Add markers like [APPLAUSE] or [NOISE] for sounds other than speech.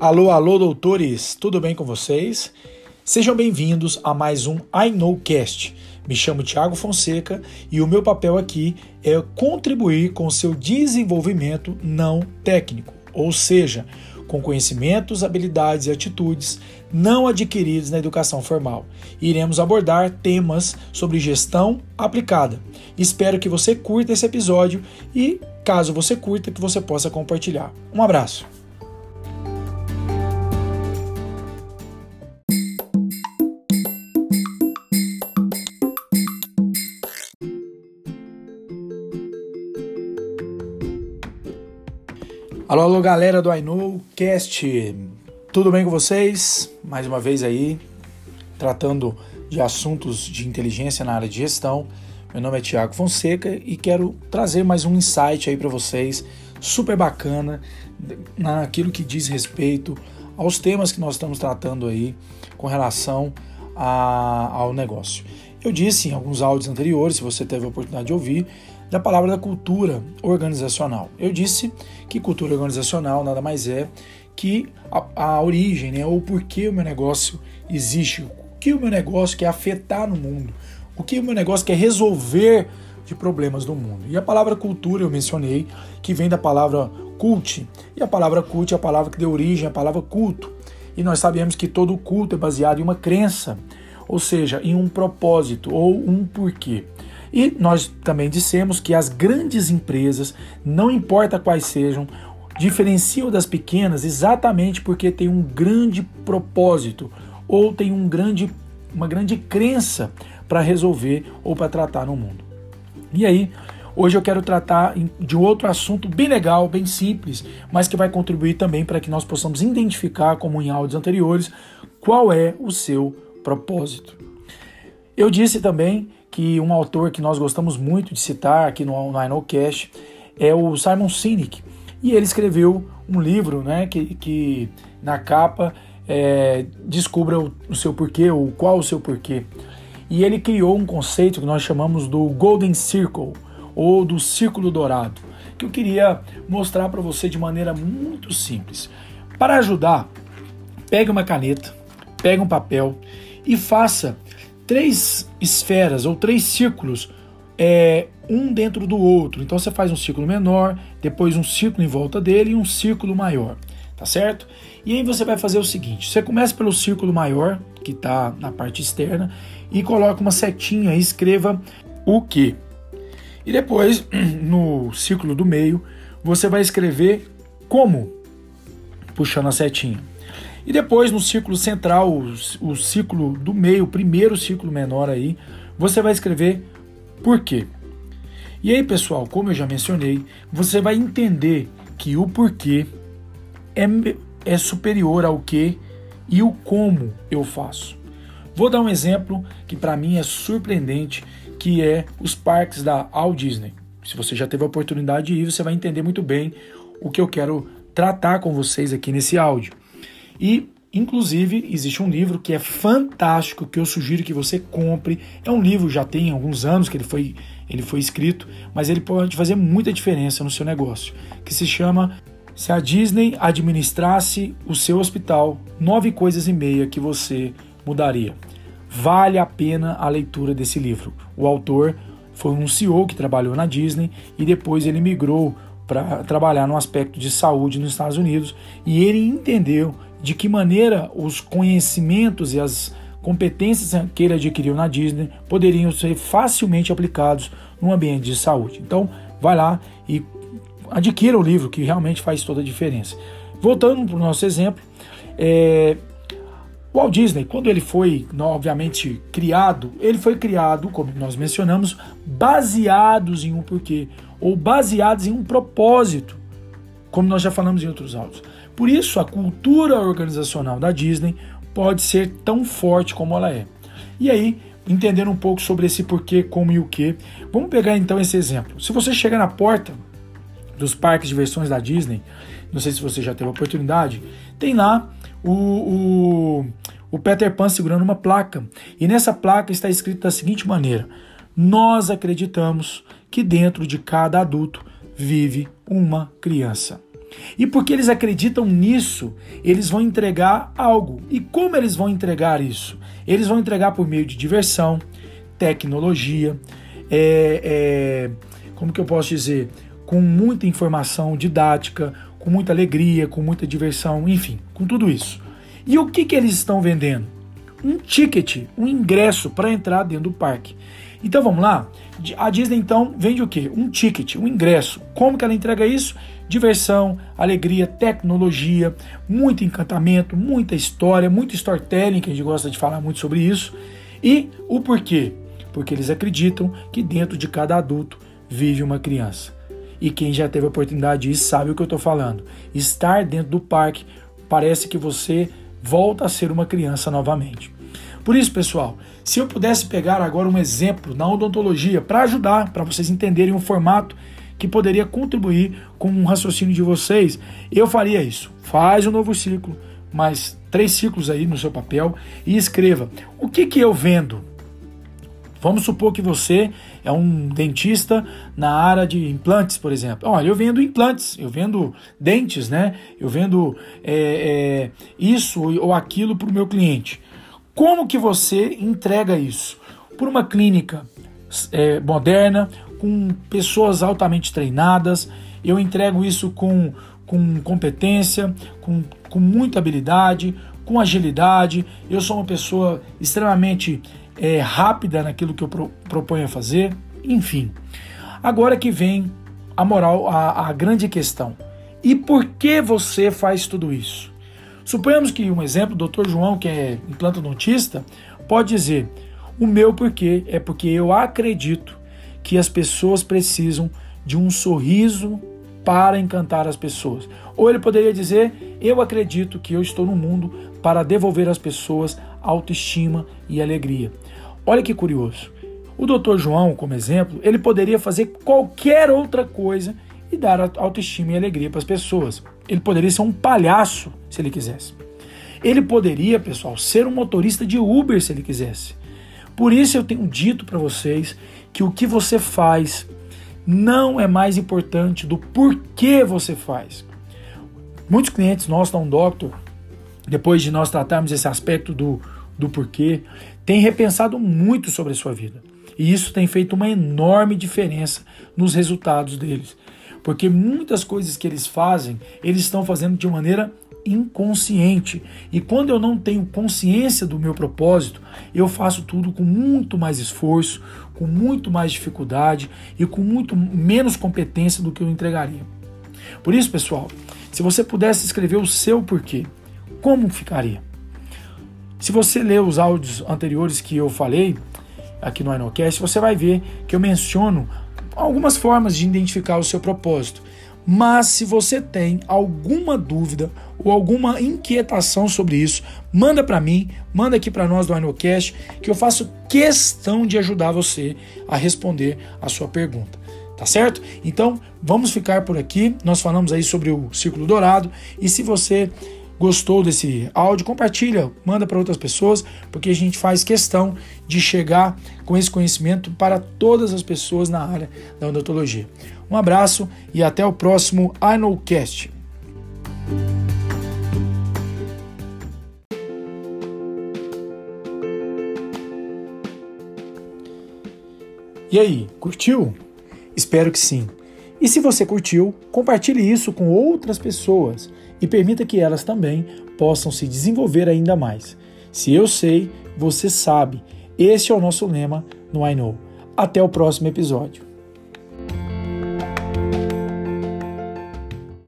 Alô, alô, doutores, tudo bem com vocês? Sejam bem-vindos a mais um I Know Cast. Me chamo Tiago Fonseca e o meu papel aqui é contribuir com seu desenvolvimento não técnico, ou seja, com conhecimentos, habilidades e atitudes não adquiridos na educação formal. Iremos abordar temas sobre gestão aplicada. Espero que você curta esse episódio e, caso você curta, que você possa compartilhar. Um abraço. Alô, alô, galera do I Know Cast. Tudo bem com vocês? Mais uma vez aí, tratando de assuntos de inteligência na área de gestão. Meu nome é Tiago Fonseca e quero trazer mais um insight aí para vocês, super bacana, naquilo que diz respeito aos temas que nós estamos tratando aí com relação a, ao negócio. Eu disse em alguns áudios anteriores, se você teve a oportunidade de ouvir, da palavra da cultura organizacional. Eu disse que cultura organizacional nada mais é que a, a origem, né, ou por que o meu negócio existe, o que o meu negócio quer afetar no mundo, o que o meu negócio quer resolver de problemas do mundo. E a palavra cultura eu mencionei, que vem da palavra cult, e a palavra cult é a palavra que deu origem à palavra culto. E nós sabemos que todo culto é baseado em uma crença, ou seja, em um propósito ou um porquê. E nós também dissemos que as grandes empresas, não importa quais sejam, diferenciam das pequenas exatamente porque tem um grande propósito ou tem um grande, uma grande crença para resolver ou para tratar no mundo. E aí, hoje eu quero tratar de outro assunto bem legal, bem simples, mas que vai contribuir também para que nós possamos identificar, como em áudios anteriores, qual é o seu propósito. Eu disse também que um autor que nós gostamos muito de citar aqui no, no IKnowCast é o Simon Sinek. E ele escreveu um livro né, que, que na capa é, descubra o, o seu porquê, ou qual o seu porquê. E ele criou um conceito que nós chamamos do Golden Circle, ou do Círculo Dourado, que eu queria mostrar para você de maneira muito simples. Para ajudar, pegue uma caneta, pegue um papel e faça três esferas ou três círculos, é, um dentro do outro. Então você faz um círculo menor, depois um círculo em volta dele e um círculo maior, tá certo? E aí você vai fazer o seguinte: você começa pelo círculo maior, que está na parte externa, e coloca uma setinha e escreva o que. E depois, [CLEARS THROAT] no círculo do meio, você vai escrever como, puxando a setinha. E depois no círculo central, o, círculo do meio, o primeiro círculo menor aí, você vai escrever por quê. E aí, pessoal, como eu já mencionei, você vai entender que o porquê é, é superior ao que e o como eu faço. Vou dar um exemplo que para mim é surpreendente, que é os parques da Walt Disney. Se você já teve a oportunidade de ir, você vai entender muito bem o que eu quero tratar com vocês aqui nesse áudio. E, inclusive, existe um livro que é fantástico, que eu sugiro que você compre. É um livro, já tem alguns anos que ele foi, ele foi escrito, mas ele pode fazer muita diferença no seu negócio, que se chama Se a Disney administrasse o seu hospital, nove coisas e meia que você mudaria. Vale a pena a leitura desse livro. O autor foi um CEO que trabalhou na Disney e depois ele migrou para trabalhar no aspecto de saúde nos Estados Unidos e ele entendeu de que maneira os conhecimentos e as competências que ele adquiriu na Disney poderiam ser facilmente aplicados no ambiente de saúde. Então, vai lá e adquira o livro que realmente faz toda a diferença. Voltando para o nosso exemplo, é, Walt Disney, quando ele foi, obviamente, criado, ele foi criado, como nós mencionamos, baseados em um porquê, ou baseados em um propósito, como nós já falamos em outros áudios. Por isso, a cultura organizacional da Disney pode ser tão forte como ela é. E aí, entendendo um pouco sobre esse porquê, como e o que, vamos pegar então esse exemplo. Se você chega na porta dos parques de versões da Disney, não sei se você já teve a oportunidade, tem lá o, o, o Peter Pan segurando uma placa. E nessa placa está escrito da seguinte maneira: Nós acreditamos que dentro de cada adulto vive uma criança. E porque eles acreditam nisso, eles vão entregar algo. E como eles vão entregar isso? Eles vão entregar por meio de diversão, tecnologia, é, é, como que eu posso dizer? Com muita informação didática, com muita alegria, com muita diversão, enfim, com tudo isso. E o que, que eles estão vendendo? Um ticket, um ingresso para entrar dentro do parque. Então vamos lá? A Disney então vende o quê? Um ticket, um ingresso. Como que ela entrega isso? Diversão, alegria, tecnologia, muito encantamento, muita história, muito storytelling, que a gente gosta de falar muito sobre isso. E o porquê? Porque eles acreditam que dentro de cada adulto vive uma criança. E quem já teve a oportunidade disso sabe o que eu estou falando. Estar dentro do parque parece que você volta a ser uma criança novamente. Por isso, pessoal, se eu pudesse pegar agora um exemplo na odontologia para ajudar, para vocês entenderem um formato que poderia contribuir com um raciocínio de vocês, eu faria isso. Faz um novo ciclo, mais três ciclos aí no seu papel e escreva o que, que eu vendo. Vamos supor que você é um dentista na área de implantes, por exemplo. Olha, eu vendo implantes, eu vendo dentes, né? Eu vendo é, é, isso ou aquilo para o meu cliente. Como que você entrega isso? Por uma clínica é, moderna, com pessoas altamente treinadas, eu entrego isso com, com competência, com, com muita habilidade, com agilidade. Eu sou uma pessoa extremamente é, rápida naquilo que eu pro, proponho a fazer, enfim. Agora que vem a moral, a, a grande questão. E por que você faz tudo isso? Suponhamos que um exemplo, o Dr. João, que é implantodontista, pode dizer: o meu porquê é porque eu acredito que as pessoas precisam de um sorriso para encantar as pessoas. Ou ele poderia dizer: eu acredito que eu estou no mundo para devolver às pessoas autoestima e alegria. Olha que curioso. O Dr. João, como exemplo, ele poderia fazer qualquer outra coisa e dar autoestima e alegria para as pessoas. Ele poderia ser um palhaço se ele quisesse. Ele poderia, pessoal, ser um motorista de Uber se ele quisesse. Por isso eu tenho dito para vocês que o que você faz não é mais importante do porquê você faz. Muitos clientes nossos da Um Doctor, depois de nós tratarmos esse aspecto do, do porquê, têm repensado muito sobre a sua vida. E isso tem feito uma enorme diferença nos resultados deles porque muitas coisas que eles fazem, eles estão fazendo de maneira inconsciente. E quando eu não tenho consciência do meu propósito, eu faço tudo com muito mais esforço, com muito mais dificuldade e com muito menos competência do que eu entregaria. Por isso, pessoal, se você pudesse escrever o seu porquê, como ficaria? Se você ler os áudios anteriores que eu falei aqui no Inocast, você vai ver que eu menciono algumas formas de identificar o seu propósito. Mas se você tem alguma dúvida ou alguma inquietação sobre isso, manda para mim, manda aqui para nós do Inocast, que eu faço questão de ajudar você a responder a sua pergunta. Tá certo? Então, vamos ficar por aqui. Nós falamos aí sobre o círculo dourado e se você gostou desse áudio, compartilha, manda para outras pessoas, porque a gente faz questão de chegar com esse conhecimento para todas as pessoas na área da odontologia. Um abraço e até o próximo iKnowCast. E aí, curtiu? Espero que sim. E se você curtiu, compartilhe isso com outras pessoas e permita que elas também possam se desenvolver ainda mais. Se eu sei, você sabe. Esse é o nosso lema no I Know. Até o próximo episódio.